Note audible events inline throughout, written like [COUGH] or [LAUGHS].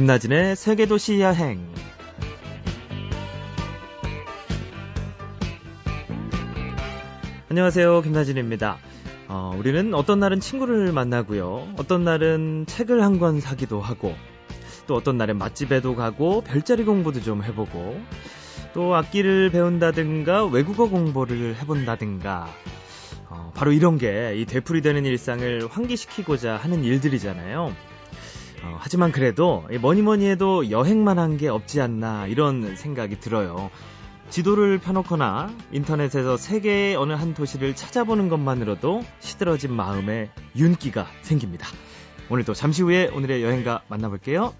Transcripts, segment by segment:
김나진의 세계도시 여행. 안녕하세요. 김나진입니다. 어, 우리는 어떤 날은 친구를 만나고요. 어떤 날은 책을 한 권 사기도 하고, 또 어떤 날엔 맛집에도 가고, 별자리 공부도 좀 해보고, 또 악기를 배운다든가, 외국어 공부를 해본다든가, 어, 바로 이런 게 이 되풀이되는 일상을 환기시키고자 하는 일들이잖아요. 어, 하지만 그래도 뭐니 뭐니 해도 여행만 한 게 없지 않나 이런 생각이 들어요. 지도를 펴놓거나 인터넷에서 세계의 어느 한 도시를 찾아보는 것만으로도 시들어진 마음에 윤기가 생깁니다. 오늘도 잠시 후에 오늘의 여행가 만나볼게요.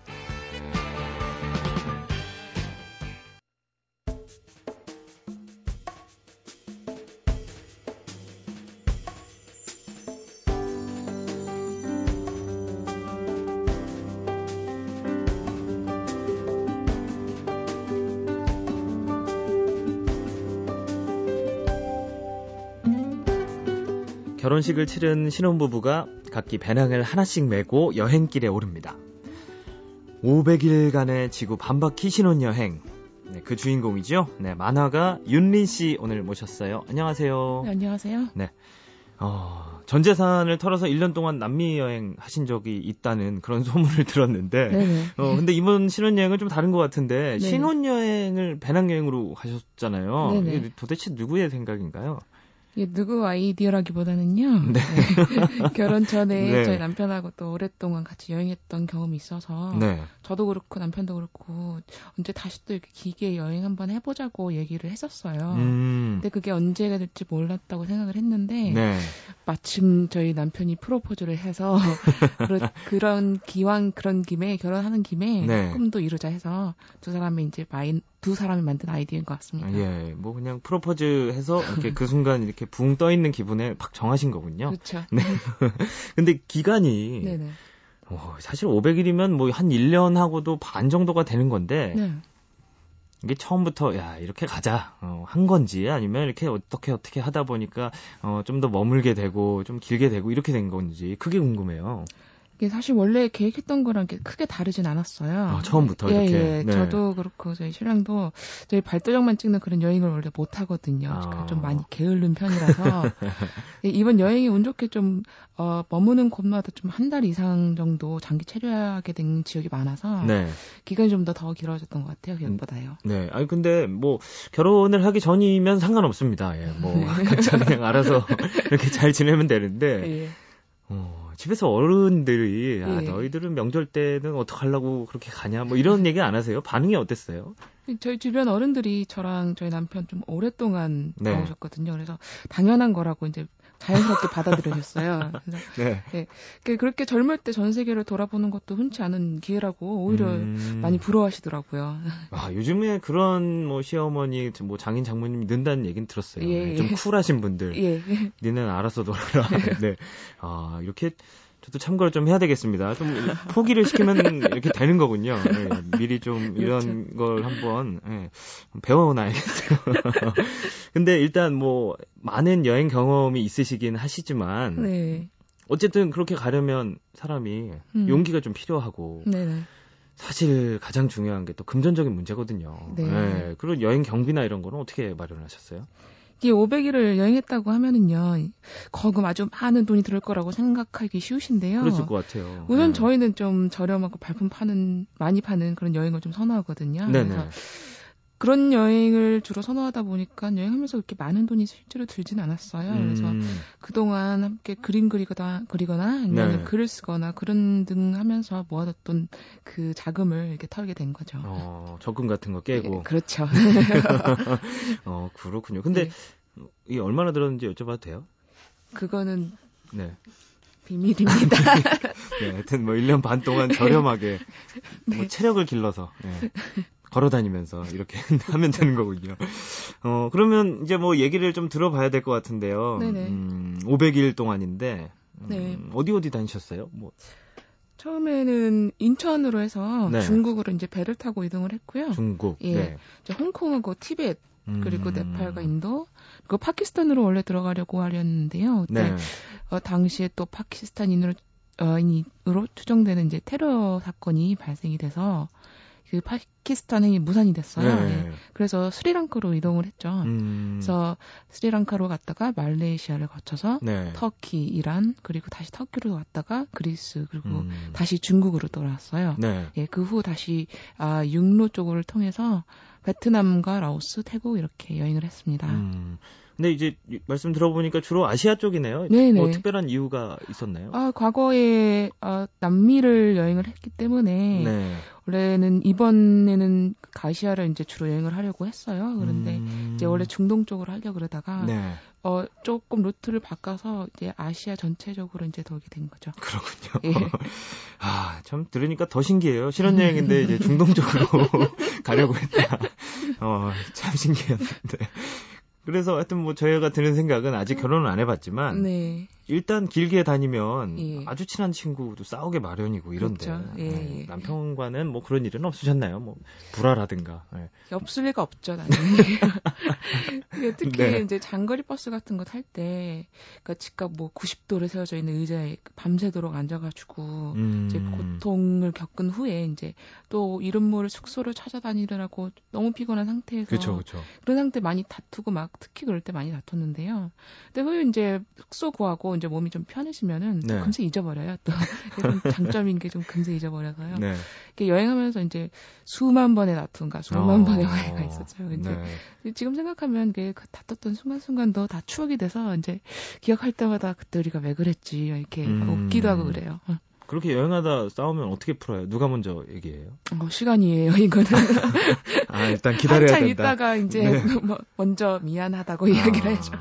결혼식을 치른 신혼부부가 각기 배낭을 하나씩 메고 여행길에 오릅니다. 500일간의 지구 반바퀴 신혼여행. 네, 그 주인공이죠. 네, 만화가 윤린 씨 오늘 모셨어요. 안녕하세요. 네, 안녕하세요. 네. 어, 전 재산을 털어서 1년 동안 남미 여행 하신 적이 있다는 그런 [LAUGHS] 소문을 들었는데, 네네. 어, 근데 이번 신혼여행은 좀 다른 것 같은데, 네. 신혼여행을 배낭여행으로 가셨잖아요. 네네. 이게 도대체 누구의 생각인가요? 누구 아이디어라기보다는요. 네. [LAUGHS] 결혼 전에 네. 저희 남편하고 또 오랫동안 같이 여행했던 경험이 있어서 네. 저도 그렇고 남편도 그렇고 언제 다시 또 이렇게 길게 여행 한번 해보자고 얘기를 했었어요. 음. 근데 그게 언제가 될지 몰랐다고 생각을 했는데 네. 마침 저희 남편이 프로포즈를 해서 [LAUGHS] 그런, 기왕 그런 김에 결혼하는 김에 네. 꿈도 이루자 해서 두 사람이 이제 마인 두 사람이 만든 아이디어인 것 같습니다. 예, 뭐 그냥 프로포즈 해서 이렇게 그 순간 이렇게 붕 떠 있는 기분에 팍 정하신 거군요. 그렇죠. [LAUGHS] 네. 근데 기간이 네네. 어, 사실 500일이면 뭐 한 1년 하고도 반 정도가 되는 건데 네. 이게 처음부터 야 이렇게 가자 어, 한 건지 아니면 이렇게 어떻게 어떻게 하다 보니까 어, 좀 더 머물게 되고 좀 길게 되고 이렇게 된 건지 그게 궁금해요. 이게 사실 원래 계획했던 거랑 크게 다르진 않았어요. 아, 처음부터 예, 이렇게. 예. 네. 저도 그렇고 저희 신랑도 저희 발도장만 찍는 그런 여행을 원래 못 하거든요. 아. 그러니까 좀 많이 게으른 편이라서 [LAUGHS] 예, 이번 여행이 운 좋게 좀 어, 머무는 곳마다 좀 한 달 이상 정도 장기 체류하게 된 지역이 많아서 네. 기간이 좀더더 길어졌던 것 같아요. 계획보다요. 네. 아니 근데 뭐 결혼을 하기 전이면 상관없습니다. 예. 뭐 [LAUGHS] 각자 그냥 알아서 [LAUGHS] 이렇게 잘 지내면 되는데 예. 어, 집에서 어른들이 야, 예. 너희들은 명절 때는 어떡하려고 그렇게 가냐 뭐 이런 얘기 안 하세요? 반응이 어땠어요? 저희 주변 어른들이 저랑 저희 남편 좀 오랫동안 네. 나오셨거든요. 그래서 당연한 거라고 이제 자연스럽게 받아들여졌어요. [LAUGHS] 네. 그- 그렇게 젊을 때 전 세계를 돌아보는 것도 흔치 않은 기회라고 오히려 음. 많이 부러워하시더라고요. [LAUGHS] 아, 요즘에 그런 뭐 시어머니, 뭐 장인 장모님이 는다는 얘기는 들었어요. 예, 네, 예. 좀 쿨하신 분들. [LAUGHS] 예. 니는 알아서 놀아라. 네. 아, 이렇게 저도 참고를 좀 해야 되겠습니다. 좀 포기를 시키면 이렇게 되는 거군요. 예, 미리 좀 이런 걸 한번 예, 배워놔야겠어요. [LAUGHS] 근데 일단 뭐 많은 여행 경험이 있으시긴 하시지만 네. 어쨌든 그렇게 가려면 사람이 음. 용기가 좀 필요하고 네네. 사실 가장 중요한 게 또 금전적인 문제거든요. 네. 예, 그런 여행 경비나 이런 거는 어떻게 마련하셨어요? 이게 500일을 여행했다고 하면은요, 거금 아주 많은 돈이 들을 거라고 생각하기 쉬우신데요. 그랬을 것 같아요. 우선 예. 저희는 좀 저렴하고 발품 파는, 많이 파는 그런 여행을 좀 선호하거든요. 네네. 그래서 그런 여행을 주로 선호하다 보니까 여행하면서 그렇게 많은 돈이 실제로 들진 않았어요. 그래서 음, 그동안 함께 그림 그리거나, 그리거나 아니면 네. 글을 쓰거나 그런 등 하면서 모아뒀던 그 자금을 이렇게 털게 된 거죠. 어, 적금 같은 거 깨고. 예, 그렇죠. [LAUGHS] 어, 그렇군요. 근데 네. 이게 얼마나 들었는지 여쭤봐도 돼요? 그거는 네. 비밀입니다. [LAUGHS] 네, 하여튼 뭐 1년 반 동안 저렴하게 네. 뭐 체력을 길러서 예, 걸어 다니면서 이렇게 [LAUGHS] 하면 되는 거군요. 어, 그러면 이제 뭐 얘기를 좀 들어봐야 될 것 같은데요. 네네. 음, 500일 동안인데 음, 네. 어디 어디 다니셨어요? 뭐 처음에는 인천으로 해서 네. 중국으로 이제 배를 타고 이동을 했고요. 중국. 예. 네. 이제 홍콩하고 티벳 그리고 음, 네팔과 인도 그리고 파키스탄으로 원래 들어가려고 하렸는데요. 그때 네. 어, 당시에 또 파키스탄인으로 파키스탄인으로 추정되는 이제 테러 사건이 발생이 돼서 그 파키스탄행이 무산이 됐어요. 네. 예. 그래서 스리랑카로 이동을 했죠. 음. 그래서 스리랑카로 갔다가 말레이시아를 거쳐서 네. 터키, 이란 그리고 다시 터키로 갔다가 그리스 그리고 음. 다시 중국으로 돌아왔어요. 네. 예, 그 후 다시 아, 육로 쪽을 통해서 베트남과 라오스, 태국 이렇게 여행을 했습니다. 음. 근데 이제 이- 말씀 들어보니까 주로 아시아 쪽이네요. 네네. 뭐 특별한 이유가 있었나요? 아, 과거에 아, 남미를 여행을 했기 때문에 네. 원래는 이번에는 가시아를 이제 주로 여행을 하려고 했어요. 그런데 음. 이제 원래 중동 쪽으로 하려 고 그러다가 네. 어 조금 루트를 바꿔서 이제 아시아 전체적으로 이제 돌게 된 거죠. 그렇군요. 예. [LAUGHS] 아, 참 들으니까 더 신기해요. 실현여행인데 이제 중동 쪽으로 [LAUGHS] 가려고 했다. 어, 참 신기했는데. 그래서 하여튼 뭐 저희가 드는 생각은 아직 결혼은 안 해봤지만 네. 일단 길게 다니면 예. 아주 친한 친구도 싸우게 마련이고 이런데 그렇죠. 예, 네, 예. 남편과는 뭐 그런 일은 없으셨나요? 뭐 불화라든가. 네. 없을 리가 없죠, 나는. 이게 [LAUGHS] 특히 네. 이제 장거리 버스 같은 거 탈 때, 그러니까 직각 뭐 90도로 세워져 있는 의자에 밤새도록 앉아가지고, 음. 이제 고통을 겪은 후에 이제 또 이름 모를 숙소를 찾아다니느라고 너무 피곤한 상태에서 그렇죠, 그렇죠. 그런 상태 많이 다투고 막 특히 그럴 때 많이 다퉜는데요. 근데 후에 이제 숙소 구하고 이제 몸이 좀 편해지면은 또 네. 금세 잊어버려요. 또 [LAUGHS] 장점인 게 좀 금세 잊어버려서요. 네. 이렇게 여행하면서 이제 수만 번의 다툼과 수만 어. 번의 화해가 있었죠. 이제 네. 지금 생각하면 그그 다퉜던 순간순간도 다 추억이 돼서 이제 기억할 때마다 그때 우리가 왜 그랬지 이렇게 음. 웃기도 하고 그래요. 어, 그렇게 여행하다 싸우면 어떻게 풀어요? 누가 먼저 얘기해요? 어, 시간이에요 이거는. 아, 일단 기다려야 한참 된다. 있다가 이제 네. 뭐 먼저 미안하다고 이야기를 해줘.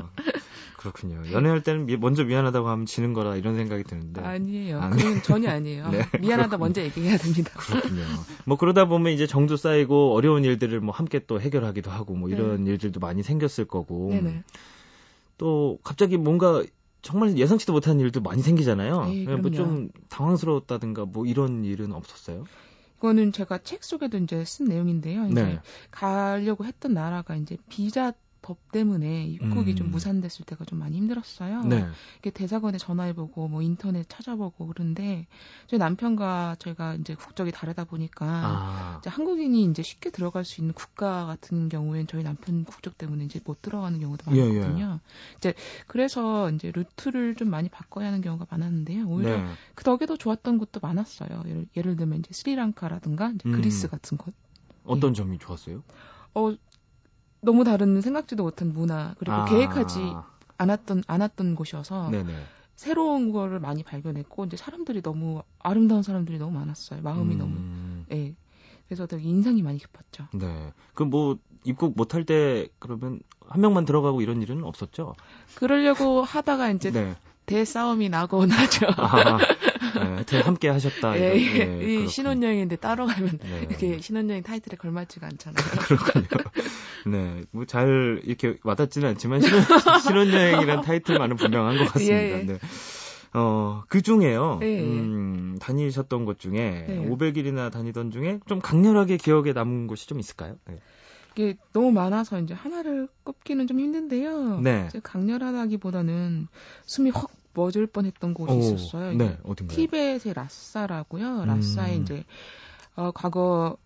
아, 그렇군요. 연애할 때는 미- 먼저 미안하다고 하면 지는 거라 이런 생각이 드는데. 아니에요. 아, 네. 그건 전혀 아니에요. [LAUGHS] 네, 미안하다 먼저 얘기해야 됩니다. 그렇군요. [LAUGHS] 뭐 그러다 보면 이제 정도 쌓이고 어려운 일들을 뭐 함께 또 해결하기도 하고 뭐 이런 일들도 많이 생겼을 거고. 또 갑자기 뭔가 정말 예상치도 못한 일도 많이 생기잖아요. 네, 뭐. 좀 당황스러웠다든가 뭐 이런 일은 없었어요? 이거는 제가 책 속에도 이제 쓴 내용인데요. 이제 네. 가려고 했던 나라가 이제 비자 법 때문에 입국이 음. 좀 무산됐을 때가 좀 많이 힘들었어요. 네. 이게 대사관에 전화해보고 뭐 인터넷 찾아보고 그런데 저희 남편과 저희가 이제 국적이 다르다 보니까 아. 이제 한국인이 이제 쉽게 들어갈 수 있는 국가 같은 경우엔 저희 남편 국적 때문에 이제 못 들어가는 경우도 예, 많았거든요. 이제 그래서 이제 루트를 좀 많이 바꿔야 하는 경우가 많았는데요. 오히려 네. 그 덕에도 좋았던 곳도 많았어요. 예를, 예를 들면 이제 스리랑카라든가 이제 음. 그리스 같은 곳. 어떤 점이 좋았어요? 어 너무 다른 생각지도 못한 문화 그리고 아. 계획하지 않았던 않았던 곳이어서 네네. 새로운 거를 많이 발견했고 이제 사람들이 너무 아름다운 사람들이 너무 많았어요. 마음이 너무 음. 예. 그래서 되게 인상이 많이 깊었죠. 네. 그뭐 입국 못할 때 그러면 한 명만 들어가고 이런 일은 없었죠? 그러려고 하다가 이제 네. 대싸움이 나고 나죠. 아, 네. 하여튼 함께 하셨다. 예, 이런- 예. 그렇군요. 신혼여행인데 따로 가면 네. 이렇게 신혼여행 타이틀에 걸맞지가 않잖아요. [LAUGHS] 그렇군요. 네. 뭐 잘 이렇게 와닿지는 않지만 신혼, [LAUGHS] 신혼여행이란 타이틀만은 분명한 것 같습니다. 예, 예. 네. 어, 그 중에요. 예, 예. 음, 다니셨던 곳 중에 네. 500일이나 다니던 중에 좀 강렬하게 기억에 남은 곳이 좀 있을까요? 네. 이게 너무 많아서 이제 하나를 꼽기는 좀 힘든데요. 네. 강렬하다기보다는 숨이 확 멎을 뻔했던 곳이 오, 있었어요. 네. 어딘가요? 티벳의 라싸라고요. 라싸에 음. 이제 어, 과거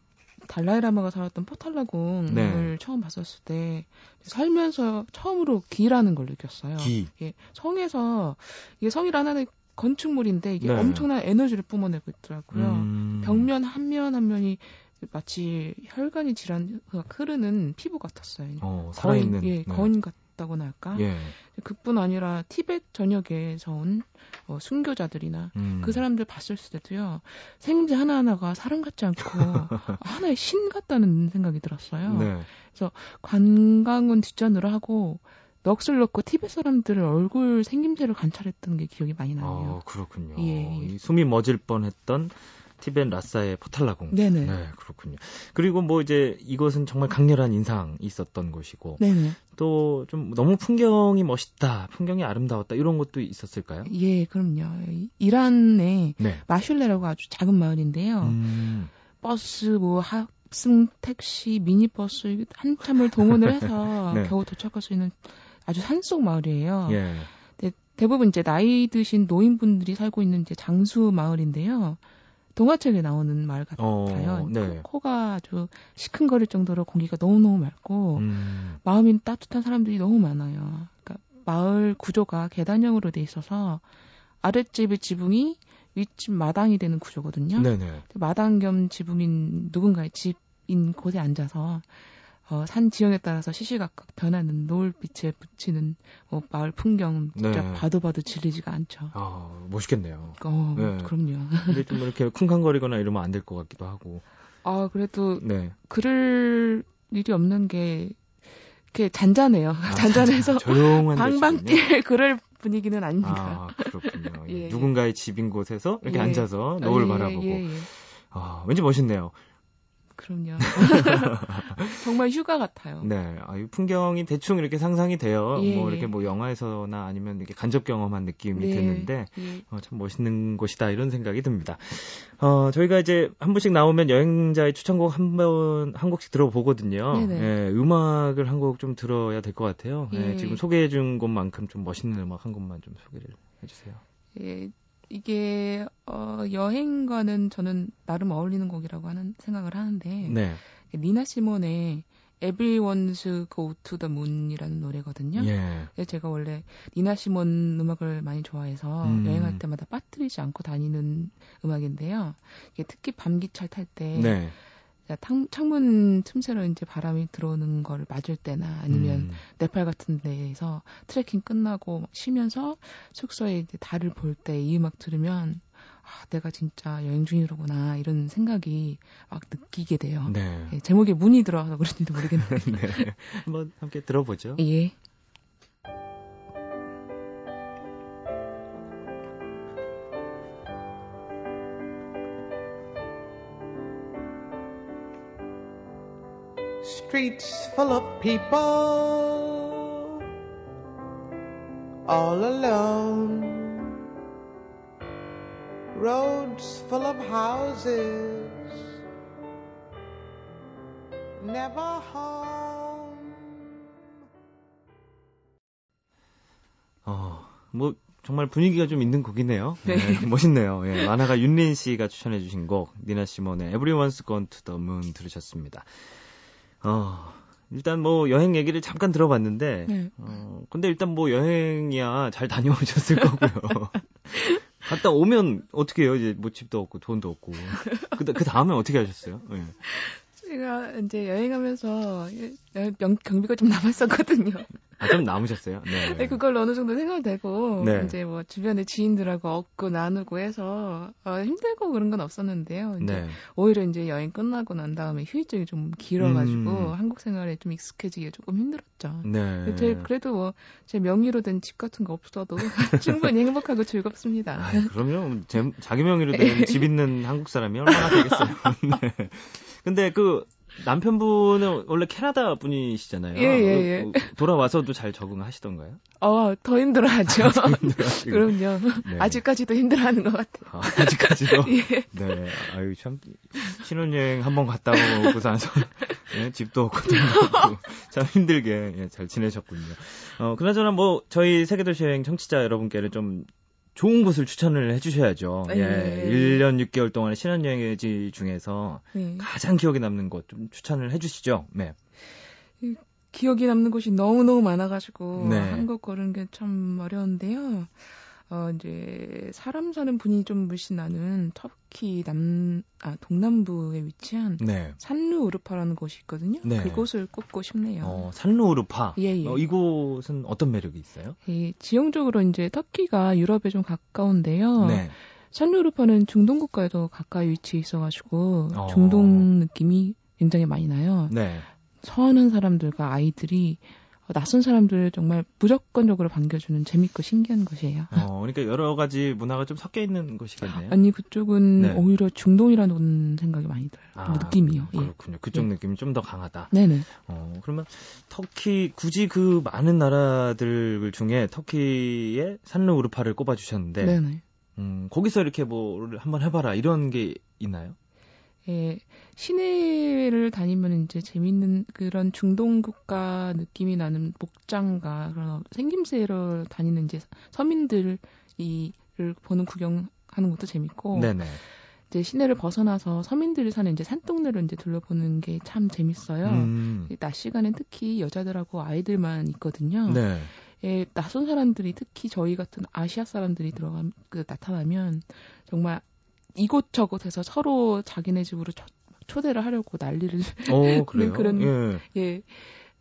달라이라마가 살았던 포탈라궁을 네. 처음 봤었을 때 살면서 처음으로 기라는 걸 느꼈어요. 기. 예, 성에서 이게 성이라는 하나의 건축물인데 이게 네. 엄청난 에너지를 뿜어내고 있더라고요. 음. 벽면 한 면 한 면이 마치 혈관이 질환 흐르는 피부 같았어요. 어, 살아있는. 거인, 예, 네. 거인 같 다고나 할까. 예. 그뿐 아니라 티벳 전역에서 온 어, 순교자들이나 음. 그 사람들 봤을 때도요 생김새 하나하나가 사람 같지 않고 [LAUGHS] 하나의 신 같다는 생각이 들었어요. 네. 관광은 뒷전으로 하고 넋을 놓고 티벳 사람들을 얼굴 생김새를 관찰했던 게 기억이 많이 나네요. 어, 그렇군요. 예, 숨이 멎을 뻔했던 티벳 라싸의 포탈라궁. 네네. 네, 그렇군요. 그리고 뭐 이제 이것은 정말 강렬한 인상이 있었던 곳이고. 또 좀 너무 풍경이 멋있다, 풍경이 아름다웠다 이런 것도 있었을까요? 예, 그럼요. 이- 이란의 네. 마슐레라고 아주 작은 마을인데요. 음, 버스, 뭐 합승 택시, 미니버스 한참을 동원을 해서 [LAUGHS] 네. 겨우 도착할 수 있는 아주 산속 마을이에요. 예. 대부분 이제 나이 드신 노인분들이 살고 있는 이제 장수 마을인데요. 동화책에 나오는 마을 같아요. 어, 네. 코, 가 아주 시큰거릴 정도로 공기가 너무너무 맑고 음, 마음이 따뜻한 사람들이 너무 많아요. 그러니까 마을 구조가 계단형으로 돼 있어서 아랫집의 지붕이 윗집 마당이 되는 구조거든요. 네네. 마당 겸 지붕인 누군가의 집인 곳에 앉아서 어, 산 지형에 따라서 시시각각 변하는 노을빛에 붙이는 뭐 마을 풍경 진짜 네. 봐도 봐도 질리지가 않죠. 아, 멋있겠네요. 어, 네. 그럼요. 근데 좀 이렇게 쿵쾅거리거나 이러면 안 될 것 같기도 하고. 아 그래도 네. 그럴 일이 없는 게 이렇게 잔잔해요. 아, [LAUGHS] 잔잔해서 조용한 방방 곳이군요. 뛸 그럴 분위기는 아닙니다. 아, 그렇군요. 예, [LAUGHS] 예, 예. 누군가의 집인 곳에서 이렇게 예. 앉아서 노을 예, 바라보고. 예, 예. 아, 왠지 멋있네요. 그럼요. [LAUGHS] 정말 휴가 같아요. 네. 아, 이 풍경이 대충 이렇게 상상이 돼요. 예, 뭐 예. 이렇게 뭐 영화에서나 아니면 이렇게 간접 경험한 느낌이 네. 드는데 예. 어, 참 멋있는 곳이다 이런 생각이 듭니다. 어, 저희가 이제 한 번씩 나오면 여행자의 추천곡 한 번 한 곡씩 들어보거든요. 네네. 예, 음악을 한 곡 좀 들어야 될 것 같아요. 예, 예. 지금 소개해 준 곳만큼 좀 멋있는 음악 한 곡만 좀 소개를 해주세요. 예, 이게 어, 여행과는 저는 나름 어울리는 곡이라고 하는 생각을 하는데 네. 니나 시몬의 Everyone's Go to the Moon이라는 노래거든요. 예. 제가 원래 니나 시몬 음악을 많이 좋아해서 음. 여행할 때마다 빠뜨리지 않고 다니는 음악인데요. 이게 특히 밤기차 탈때 네. 창문 틈새로 이제 바람이 들어오는 걸 맞을 때나 아니면 음. 네팔 같은 데에서 트레킹 끝나고 막 쉬면서 숙소에 이제 달을 볼 때 이 음악 들으면 아, 내가 진짜 여행 중이로구나 이런 생각이 막 느끼게 돼요. 네. 예, 제목에 문이 들어와서 그런지도 모르겠는데. [LAUGHS] 네. 한번 함께 들어보죠. 예. Streets full of people, all alone. Roads full of houses, never home. 어, 뭐 정말 분위기가 좀 있는 곡이네요. 네. 네, 멋있네요. 예, 만화가 윤린 씨가 추천해 주신 곡 니나 시몬의 Everyone's Gone to the Moon 들으셨습니다. 어, 일단 뭐 여행 얘기를 잠깐 들어봤는데 네. 어, 근데 일단 뭐 여행이야 잘 다녀오셨을 거고요. [LAUGHS] 갔다 오면 어떻게 해요? 이제 뭐 집도 없고 돈도 없고. 그, 그 다음에 어떻게 하셨어요? 예. 제가 이제 여행하면서 명- 경비가 좀 남았었거든요. 아, 좀 남으셨어요? 네. [LAUGHS] 네, 그걸 어느 정도 생각되고 네. 이제 뭐 주변에 지인들하고 얻고 나누고 해서 어, 힘들고 그런 건 없었는데요. 이제 네. 오히려 이제 여행 끝나고 난 다음에 휴일증이 좀 길어가지고 음. 한국 생활에 좀 익숙해지기가 조금 힘들었죠. 네. 제, 그래도 뭐 제 명의로 된 집 같은 거 없어도 [LAUGHS] 충분히 행복하고 즐겁습니다. 아, 그럼요. 제, 자기 명의로 [LAUGHS] 된 집 있는 한국 사람이 얼마나 되겠어요. 네. 근데 그 남편분은 원래 캐나다 분이시잖아요. 예, 예, 예. 그, 돌아와서도 잘 적응하시던가요? 어, 더 힘들어하죠. [LAUGHS] 힘들어하시고. 그럼요. 네. 아직까지도 힘들어하는 것 같아요. 아, 아직까지도. [LAUGHS] 예. 네. 아유 참 신혼여행 한번 갔다 오고서 나서 [LAUGHS] 예, 집도 없고 참 힘들게 예, 잘 지내셨군요. 어 그나저나 뭐 저희 세계도시 여행 청취자 여러분께는 좀 좋은 곳을 추천을 해주셔야죠. 예, 네. 1년 6개월 동안의 신혼여행지 중에서 네. 가장 기억에 남는 곳 좀 추천을 해주시죠. 네. 기억이 남는 곳이 너무너무 많아가지고 네. 한국 고르는 게참 어려운데요. 어, 이제 사람 사는 분이 좀 물씬 나는 터키 남, 아, 동남부에 위치한 네. 산루 우르파라는 곳이 있거든요. 네. 그곳을 꼽고 싶네요. 어, 산루우르파. 예, 예. 어, 이곳은 어떤 매력이 있어요? 이 지형적으로 이제 터키가 유럽에 좀 가까운데요. 네. 산루우르파는 중동 국가에도 가까이 위치해 있어가지고 어. 중동 느낌이 굉장히 많이 나요. 네. 선한 사람들과 아이들이 어, 낯선 사람들을 정말 무조건적으로 반겨주는 재밌고 신기한 것이에요. 어, 그러니까 여러 가지 문화가 좀 섞여 있는 곳이겠네요. 아니 그쪽은 네. 오히려 중동이라는 생각이 많이 들어요. 아, 느낌이요. 예. 그렇군요. 그쪽 네. 느낌이 좀 더 강하다. 네네. 어, 그러면 터키 굳이 그 많은 나라들 중에 터키의 산르 우르파를 꼽아 주셨는데 네네. 음, 거기서 이렇게 뭐를 한번 해 봐라 이런 게 있나요? 예, 시내를 다니면 이제 재밌는 그런 중동 국가 느낌이 나는 목장과 그런 생김새로 다니는 이제 서민들이 를 보는 구경하는 것도 재밌고 네네. 이제 시내를 벗어나서 서민들이 사는 이제 산동네를 이제 둘러보는 게 참 재밌어요. 음. 낮 시간엔 특히 여자들하고 아이들만 있거든요. 네. 예, 낯선 사람들이 특히 저희 같은 아시아 사람들이 들어가 그 나타나면 정말 이곳저곳에서 서로 자기네 집으로 초, 초대를 하려고 난리를 [LAUGHS] 오, 그래요? 그런- 예. 예.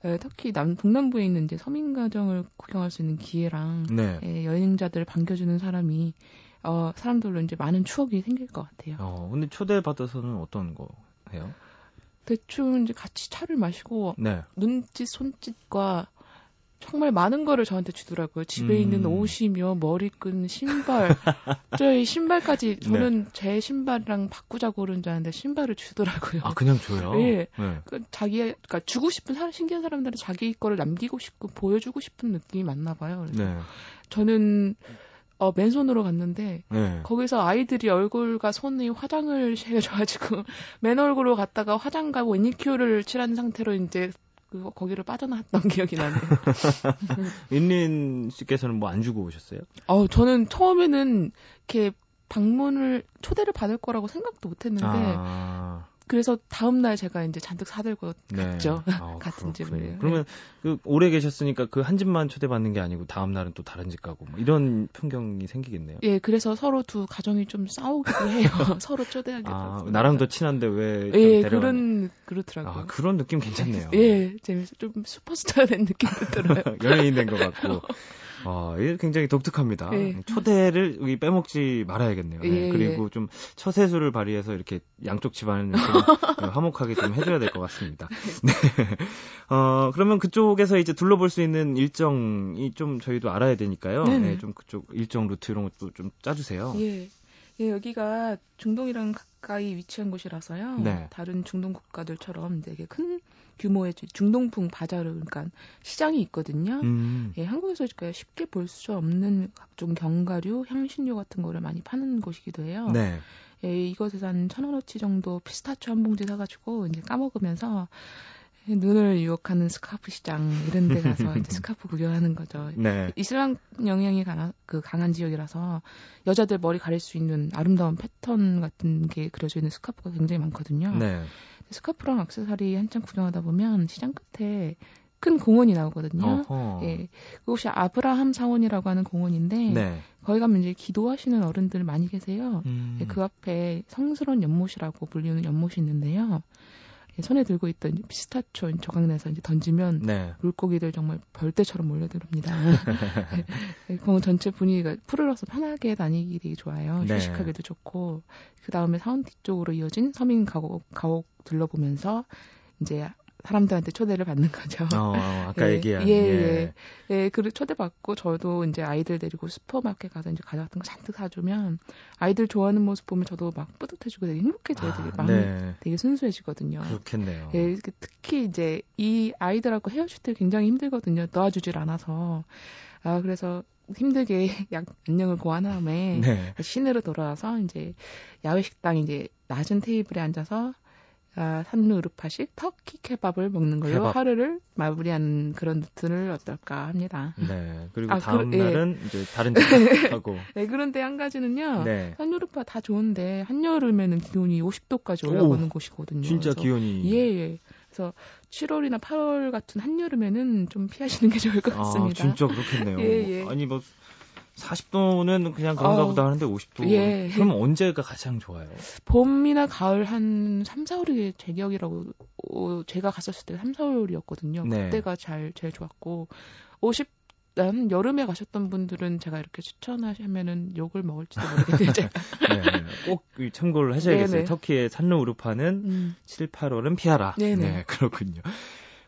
예, 특히 남 동남부에 있는 이제 서민 가정을 구경할 수 있는 기회랑 네. 예, 여행자들 반겨주는 사람이 어 사람들로 이제 많은 추억이 생길 것 같아요. 어, 근데 초대받아서는 어떤 거 해요? 대충 이제 같이 차를 마시고 네. 눈짓 손짓과 정말 많은 거를 저한테 주더라고요. 집에 음. 있는 옷이며 머리끈, 신발, [LAUGHS] 저희 신발까지 네. 저는 제 신발이랑 바꾸자고 그런 줄 알았는데 신발을 주더라고요. 아, 그냥 줘요? 예. 네. 그 자기 그러니까 주고 싶은 사람 신기한 사람들은 자기 거를 남기고 싶고 보여주고 싶은 느낌이 많나 봐요. 그래서 네. 저는 어, 맨손으로 갔는데 네. 거기서 아이들이 얼굴과 손에 화장을 [LAUGHS] 해줘가지고 맨 얼굴로 갔다가 화장과 매니큐어를 칠한 상태로 이제 그 거기를 빠져나왔던 [LAUGHS] 기억이 나네요. [LAUGHS] 윤린 씨께서는 뭐 안 주고 오셨어요? 어, 저는 처음에는 이렇게 방문을 초대를 받을 거라고 생각도 못했는데 아, 그래서 다음 날 제가 이제 잔뜩 사들고 네. 갔죠. 아, [LAUGHS] 같은. 집을. 그러면 그 오래 계셨으니까 그 한 집만 초대받는 게 아니고 다음 날은 또 다른 집 가고 뭐 이런 풍경이 생기겠네요. 예, 그래서 서로 두 가정이 좀 싸우기도 해요. [LAUGHS] 서로 초대하게 아, 되고. 나랑 더 친한데 왜좀 예, 데려가? 그런 그렇더라고요. 아, 그런 느낌 괜찮네요. 예, 재밌어. 좀 슈퍼스타 된 느낌도 들어요. [LAUGHS] 연예인 된 것 같고. 아, 이게 굉장히 독특합니다. 예. 초대를 여기 빼먹지 말아야겠네요. 네, 예, 그리고 좀 처세술을 발휘해서 이렇게 양쪽 집안을 좀 네, [LAUGHS] 화목하게 좀 해줘야 될 것 같습니다. [LAUGHS] 네. 어, 그러면 그쪽에서 이제 둘러볼 수 있는 일정이 좀 저희도 알아야 되니까요. 네네. 네, 좀 그쪽 일정 루트 이런 것도 좀 짜주세요. 예. 예, 여기가 중동이랑 가까이 위치한 곳이라서요. 네. 다른 중동 국가들처럼 되게 큰 규모의 중동풍 바자르, 그러니까 시장이 있거든요. 음, 예, 한국에서 그러니까 쉽게 볼 수 없는 각종 견과류, 향신료 같은 거를 많이 파는 곳이기도 해요. 네. 예, 이것에서 한천 원어치 정도 피스타치오 한 봉지 사가지고 이제 까먹으면서 눈을 유혹하는 스카프 시장 이런 데 가서 [LAUGHS] 이제 스카프 구경하는 거죠. 네. 이슬람 영향이 강한, 그 강한 지역이라서 여자들 머리 가릴 수 있는 아름다운 패턴 같은 게 그려져 있는 스카프가 굉장히 많거든요. 네. 스카프랑 액세서리 한참 구경하다 보면 시장 끝에 큰 공원이 나오거든요. 어허. 예. 그곳이 아브라함 사원이라고 하는 공원인데 네. 거기 가면 이제 기도하시는 어른들 많이 계세요. 음. 예, 그 앞에 성스러운 연못이라고 불리는 연못이 있는데요. 예, 손에 들고 있던 이제 피스타치오 저강내서 이제 던지면 네. 물고기들 정말 벌떼처럼 몰려들옵니다. 예, [LAUGHS] 공원 전체 분위기가 푸르러서 편하게 다니기 되게 좋아요. 네. 휴식하기도 좋고 그 다음에 사원 뒤쪽으로 이어진 서민 가옥, 가옥 둘러보면서 이제 사람들한테 초대를 받는 거죠. 어, 아까 [LAUGHS] 예, 얘기한. 예, 예. 예, 그 초대받고 저도 이제 아이들 데리고 슈퍼마켓 가서 이제 과자 같은 거 잔뜩 사주면 아이들 좋아하는 모습 보면 저도 막 뿌듯해지고 되게 행복해져요. 되게 아, 마음이 네. 되게 순수해지거든요. 그렇겠네요. 예, 특히 이제 이 아이들하고 헤어질 때 굉장히 힘들거든요. 놓아주질 않아서. 아, 그래서 힘들게 [LAUGHS] 약, 안녕을 고한 다음에 네. 시내로 돌아와서 이제 야외 식당 이제 낮은 테이블에 앉아서 아, 산누르파식 터키 케밥을 먹는 걸로 케밥. 하루를 마무리하는 그런 루트를 어떨까 합니다. 네. 그리고 아, 다음 그- 예. 날은 이제 다른 집 하고. [LAUGHS] 네, 그런데 한 가지는요. 네. 산누르파 다 좋은데 한여름에는 기온이 50도까지 오, 올라가는 곳이거든요. 진짜 그래서 기온이. 예, 예. 그래서 7월이나 8월 같은 한여름에는 좀 피하시는 게 좋을 것 아, 같습니다. 진짜 그렇겠네요. [LAUGHS] 예, 예. 아니 뭐 40도는 그냥 그런가 어, 보다 하는데 50도. 예. 그럼 언제가 가장 좋아요? 봄이나 가을 한 3, 4월이 제격이라고 어, 제가 갔었을 때 3, 4월이었거든요. 네. 그때가 잘 제일 좋았고 50난 여름에 가셨던 분들은 제가 이렇게 추천하시면은 욕을 먹을지도 모르겠는데 [LAUGHS] 제가. 네. 꼭 참고를 하셔야겠어요. 네네. 터키의 산루 우르파는 음, 7, 8월은 피하라. 네네. 네, 그렇군요.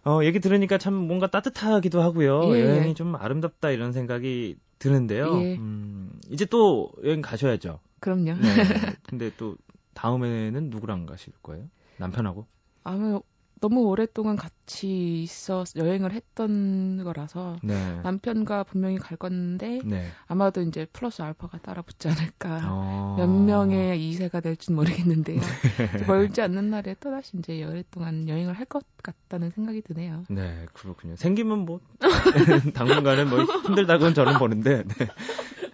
어, 얘기 들으니까 참 뭔가 따뜻하기도 하고요. 예, 여행이 예. 좀 아름답다 이런 생각이 드는데요. 예. 음, 이제 또 여행 가셔야죠. 그럼요. 네. [LAUGHS] 근데 또 다음에는 누구랑 가실 거예요? 남편하고? 아마 너무 오랫동안 같이 있어 여행을 했던 거라서 네. 남편과 분명히 갈 건데 네. 아마도 이제 플러스 알파가 따라 붙지 않을까. 어... 몇 명의 2세가 될진 모르겠는데요. [LAUGHS] 네. 멀지 않는 날에 또 다시 이제 오랫동안 여행을 할 것 같다는 생각이 드네요. 네, 그렇군요. 생기면 뭐 [LAUGHS] 당분간은 뭐 힘들다고는 저는 보는데. 네.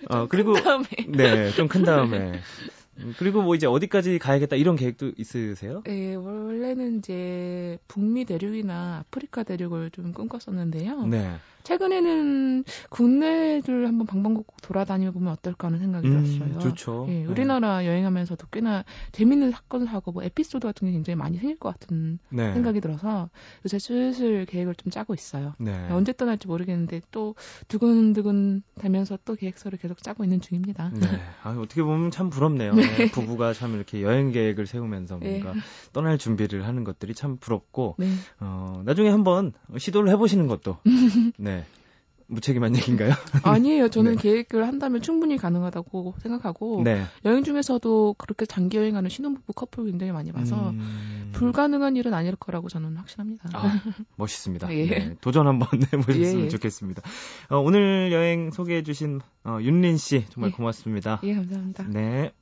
어, 그리고 다음에 네, 좀 큰 다음에. 음, 그리고 뭐 이제 어디까지 가야겠다 이런 계획도 있으세요? 예, 원래는 이제 북미 대륙이나 아프리카 대륙을 좀 꿈꿨었는데요. 네. 최근에는 국내를 한번 방방곡곡 돌아다녀 보면 어떨까 하는 생각이 음, 들었어요. 좋죠. 예, 네. 우리나라 여행하면서도 꽤나 재밌는 사건 사고 뭐 에피소드 같은 게 굉장히 많이 생길 것 같은 네. 생각이 들어서 요새 슬슬 계획을 좀 짜고 있어요. 네. 언제 떠날지 모르겠는데 또 두근두근 되면서 또 계획서를 계속 짜고 있는 중입니다. 네. 아, 어떻게 보면 참 부럽네요. 네, 부부가 참 이렇게 여행 계획을 세우면서 네. 뭔가 떠날 준비를 하는 것들이 참 부럽고, 네. 어, 나중에 한번 시도를 해보시는 것도, 네. [LAUGHS] 무책임한 얘기인가요? [LAUGHS] 아니에요. 저는 네. 계획을 한다면 충분히 가능하다고 생각하고 네. 여행 중에서도 그렇게 장기 여행하는 신혼부부 커플 굉장히 많이 봐서 음... 불가능한 일은 아닐 거라고 저는 확신합니다. 아, [LAUGHS] 멋있습니다. 예. 네, 도전 한번 [LAUGHS] 해보셨으면 예, 예. 좋겠습니다. 어, 오늘 여행 소개해주신 어, 윤린 씨 정말 예. 고맙습니다. 예, 감사합니다. 네.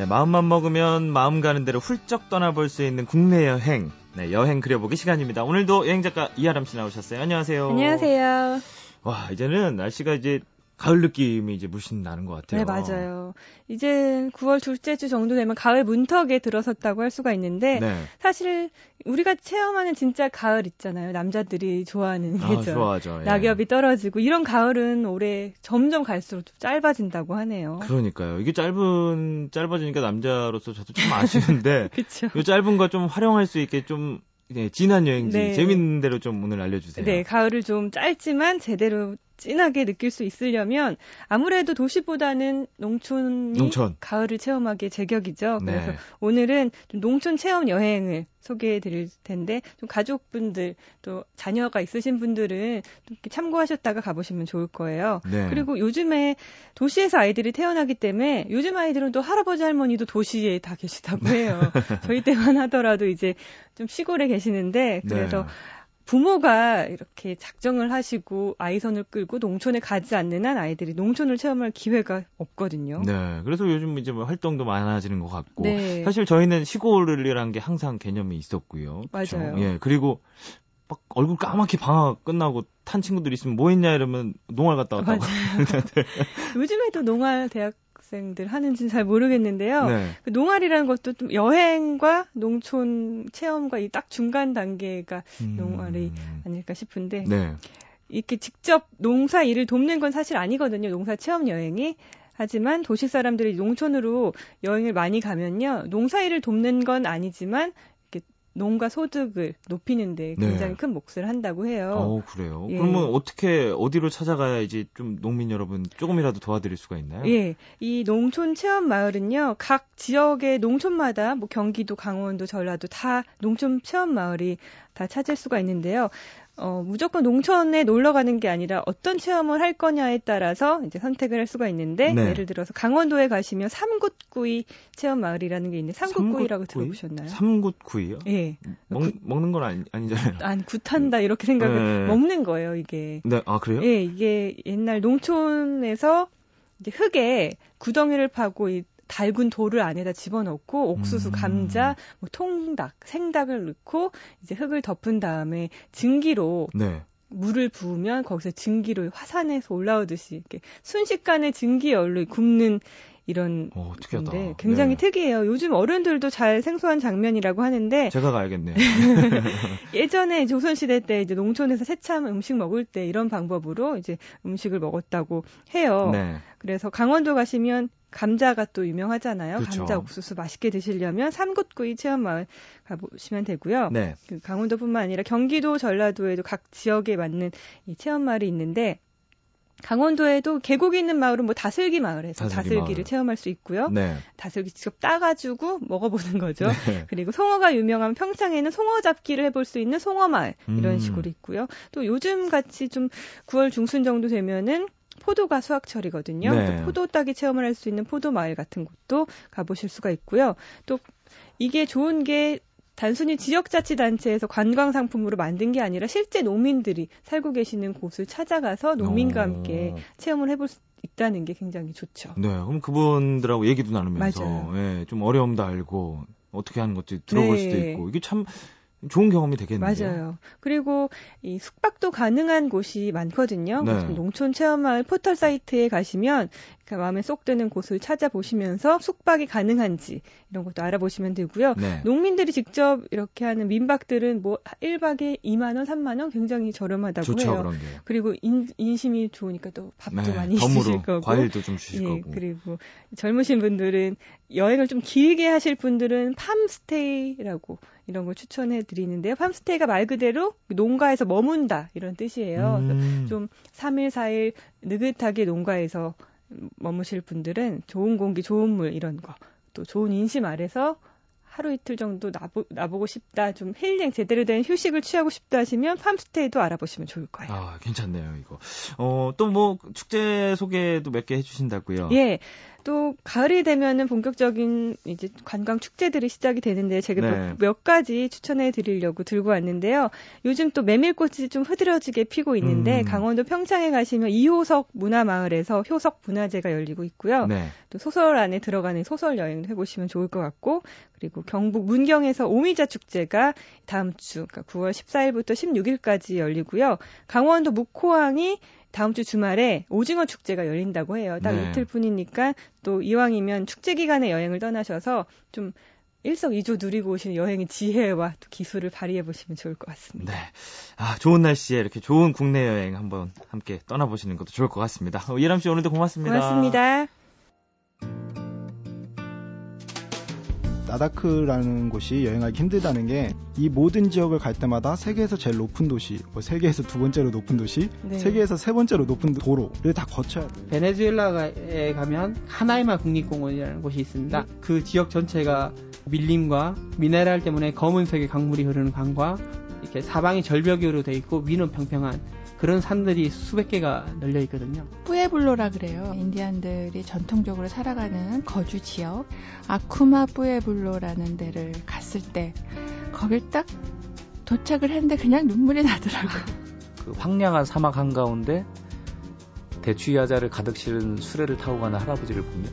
네, 마음만 먹으면 마음 가는 대로 훌쩍 떠나볼 수 있는 국내 여행. 네, 여행 그려보기 시간입니다. 오늘도 여행 작가 이하람 씨 나오셨어요. 안녕하세요. 안녕하세요. 와, 이제는 날씨가 이제 가을 느낌이 이제 물씬 나는 것 같아요. 네, 맞아요. 이제 9월 둘째 주 정도 되면 가을 문턱에 들어섰다고 할 수가 있는데 네. 사실 우리가 체험하는 진짜 가을 있잖아요. 남자들이 좋아하는 아, 계절. 좋아하죠. 예. 낙엽이 떨어지고 이런 가을은 올해 점점 갈수록 좀 짧아진다고 하네요. 그러니까요. 이게 짧은 짧아지니까 남자로서 저도 좀 아쉬운데. [LAUGHS] 이 짧은 거 좀 활용할 수 있게 좀 예, 진한 여행지 네. 재밌는 대로 좀 오늘 알려주세요. 네, 가을을 좀 짧지만 제대로 진하게 느낄 수 있으려면 아무래도 도시보다는 농촌이 농촌. 가을을 체험하기에 제격이죠. 네. 그래서 오늘은 좀 농촌 체험 여행을 소개해 드릴 텐데 좀 가족분들 또 자녀가 있으신 분들은 좀 참고하셨다가 가보시면 좋을 거예요. 네. 그리고 요즘에 도시에서 아이들이 태어나기 때문에 요즘 아이들은 또 할아버지 할머니도 도시에 다 계시다고 해요. [LAUGHS] 저희 때만 하더라도 이제 좀 시골에 계시는데 그래서 네. 부모가 이렇게 작정을 하시고 아이선을 끌고 농촌에 가지 않는 한 아이들이 농촌을 체험할 기회가 없거든요. 네. 그래서 요즘 이제 뭐 활동도 많아지는 것 같고 네. 사실 저희는 시골이란 게 항상 개념이 있었고요. 그쵸? 맞아요. 예. 그리고 막 얼굴 까맣게 방학 끝나고 탄 친구들 있으면 뭐 했냐 이러면 농활 갔다 왔다고. [LAUGHS] 요즘에도 농활 대학 생들 하는지는 잘 모르겠는데요. 네. 그 농활이라는 것도 좀 여행과 농촌 체험과 이 딱 중간 단계가 음. 농활이 아닐까 싶은데 네. 이렇게 직접 농사 일을 돕는 건 사실 아니거든요. 농사 체험 여행이. 하지만 도시 사람들이 농촌으로 여행을 많이 가면요. 농사 일을 돕는 건 아니지만 농가 소득을 높이는 데 네. 굉장히 큰 몫을 한다고 해요. 어, 그래요. 예. 그러면 어떻게 어디로 찾아가야지 좀 농민 여러분 조금이라도 도와드릴 수가 있나요? 예, 이 농촌 체험 마을은요, 각 지역의 농촌마다 뭐 경기도, 강원도, 전라도 다 농촌 체험 마을이 다 찾을 수가 있는데요. 어, 무조건 농촌에 놀러 가는 게 아니라 어떤 체험을 할 거냐에 따라서 이제 선택을 할 수가 있는데 네. 예를 들어서 강원도에 가시면 삼굿구이 체험 마을이라는 게 있는데 삼굿구이라고 삼굿구이? 들어보셨나요? 삼굿구이요? 예. 먹, 먹는 건 아니, 아니잖아요. 아니 굿한다 이렇게 생각을 네. 먹는 거예요, 이게. 네, 아, 그래요? 예, 이게 옛날 농촌에서 이제 흙에 구덩이를 파고 이 달군 돌을 안에다 집어넣고 옥수수, 음. 감자, 뭐 통닭, 생닭을 넣고 이제 흙을 덮은 다음에 증기로 네. 물을 부으면 거기서 증기로 화산에서 올라오듯이 이렇게 순식간에 증기 열로 굽는 이런 어, 특이하다. 건데 굉장히 네. 특이해요. 요즘 어른들도 잘 생소한 장면이라고 하는데 제가 가야겠네요. [LAUGHS] 예전에 조선 시대 때 이제 농촌에서 새참 음식 먹을 때 이런 방법으로 이제 음식을 먹었다고 해요. 네. 그래서 강원도 가시면 감자가 또 유명하잖아요. 그렇죠. 감자 옥수수 맛있게 드시려면 삼굿구이 체험마을 가보시면 되고요. 네. 그 강원도뿐만 아니라 경기도, 전라도에도 각 지역에 맞는 이 체험마을이 있는데 강원도에도 계곡이 있는 마을은 뭐 다슬기 마을에서 다슬기 다슬기 를 마을. 체험할 수 있고요. 네. 다슬기 직접 따가지고 먹어보는 거죠. 네. 그리고 송어가 유명한 평창에는 송어 잡기를 해볼 수 있는 송어 마을 이런 음. 식으로 있고요. 또 요즘 같이 좀 9월 중순 정도 되면은 포도가 수확철이거든요. 네. 또 포도 따기 체험을 할 수 있는 포도 마을 같은 곳도 가보실 수가 있고요. 또 이게 좋은 게 단순히 지역자치단체에서 관광 상품으로 만든 게 아니라 실제 농민들이 살고 계시는 곳을 찾아가서 농민과 어. 함께 체험을 해볼 수 있다는 게 굉장히 좋죠. 네, 그럼 그분들하고 얘기도 나누면서 맞아요. 예, 좀 어려움도 알고 어떻게 하는 것도 들어볼 네. 수도 있고 이게 참 좋은 경험이 되겠는데요. 맞아요. 그리고 이 숙박도 가능한 곳이 많거든요. 네. 농촌 체험마을 포털 사이트에 가시면 그 마음에 쏙 드는 곳을 찾아보시면서 숙박이 가능한지 이런 것도 알아보시면 되고요. 네. 농민들이 직접 이렇게 하는 민박들은 뭐 1박에 2만 원, 3만 원 굉장히 저렴하다고 좋죠 해요. 그런 게. 그리고 인, 인심이 좋으니까 또 밥도 네, 많이 주실 거고. 과일도 좀 주실 예, 거고. 그리고 젊으신 분들은 여행을 좀 길게 하실 분들은 팜스테이라고 이런 걸 추천해 드리는데요. 팜스테이가 말 그대로 농가에서 머문다 이런 뜻이에요. 음. 좀 3일, 4일 느긋하게 농가에서 머무실 분들은 좋은 공기, 좋은 물 이런 거, 또 좋은 인심 아래서 하루 이틀 정도 나보, 나보고 싶다, 좀 힐링 제대로 된 휴식을 취하고 싶다 하시면 팜스테이도 알아보시면 좋을 거예요. 아, 괜찮네요, 이거. 어, 또 뭐, 축제 소개도 몇 개 해주신다고요? 예. 또 가을이 되면은 본격적인 이제 관광 축제들이 시작이 되는데 제가 네. 몇, 몇 가지 추천해 드리려고 들고 왔는데요. 요즘 또 메밀꽃이 좀 흐드러지게 피고 있는데 음. 강원도 평창에 가시면 이호석 문화마을에서 효석 문화제가 열리고 있고요. 네. 또 소설 안에 들어가는 소설 여행도 해보시면 좋을 것 같고 그리고 경북 문경에서 오미자 축제가 다음 주 그러니까 9월 14일부터 16일까지 열리고요. 강원도 묵호항이 다음 주 주말에 오징어 축제가 열린다고 해요. 딱 네. 이틀 뿐이니까 또 이왕이면 축제 기간에 여행을 떠나셔서 좀 일석이조 누리고 오신 여행의 지혜와 또 기술을 발휘해 보시면 좋을 것 같습니다. 네. 아, 좋은 날씨에 이렇게 좋은 국내 여행 한번 함께 떠나보시는 것도 좋을 것 같습니다. 어, 이람 씨 오늘도 고맙습니다. 고맙습니다. 나다크라는 곳이 여행하기 힘들다는 게 이 모든 지역을 갈 때마다 세계에서 제일 높은 도시, 뭐 세계에서 두 번째로 높은 도시, 네. 세계에서 세 번째로 높은 도로를 다 거쳐야 돼요. 베네수엘라에 가면 하나이마 국립공원이라는 곳이 있습니다. 그 지역 전체가 밀림과 미네랄 때문에 검은색의 강물이 흐르는 강과 이렇게 사방이 절벽으로 돼 있고 위는 평평한 그런 산들이 수백 개가 널려 있거든요. 뿌에블로라 그래요. 인디안들이 전통적으로 살아가는 거주 지역 아쿠마 뿌에블로라는 데를 갔을 때 거길 딱 도착을 했는데 그냥 눈물이 나더라고요. 그 황량한 사막 한가운데 대추야자를 가득 실은 수레를 타고 가는 할아버지를 보면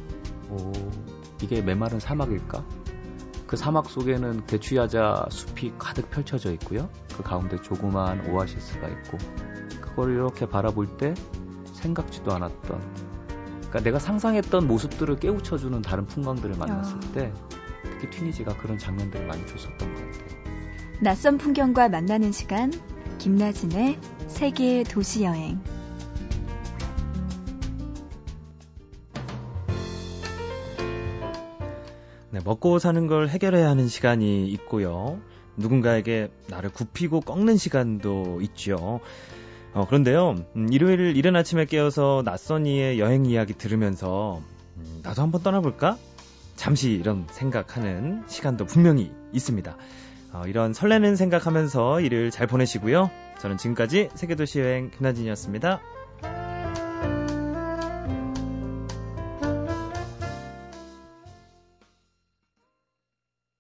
오 이게 메마른 사막일까? 그 사막 속에는 대추야자 숲이 가득 펼쳐져 있고요. 그 가운데 조그마한 오아시스가 있고 그걸 이렇게 바라볼 때 생각지도 않았던 그러니까 내가 상상했던 모습들을 깨우쳐주는 다른 풍광들을 만났을 아. 때 특히 튀니지가 그런 장면들을 많이 줬었던 것 같아요. 낯선 풍경과 만나는 시간 김나진의 세계 도시 여행 네, 먹고 사는 걸 해결해야 하는 시간이 있고요. 누군가에게 나를 굽히고 꺾는 시간도 있죠. 어, 그런데요, 음, 일요일 이른 아침에 깨어서 낯선 이의 여행 이야기 들으면서 음, 나도 한번 떠나볼까? 잠시 이런 생각하는 시간도 분명히 있습니다. 어, 이런 설레는 생각하면서 일을 잘 보내시고요. 저는 지금까지 세계도시 여행 김나진이었습니다.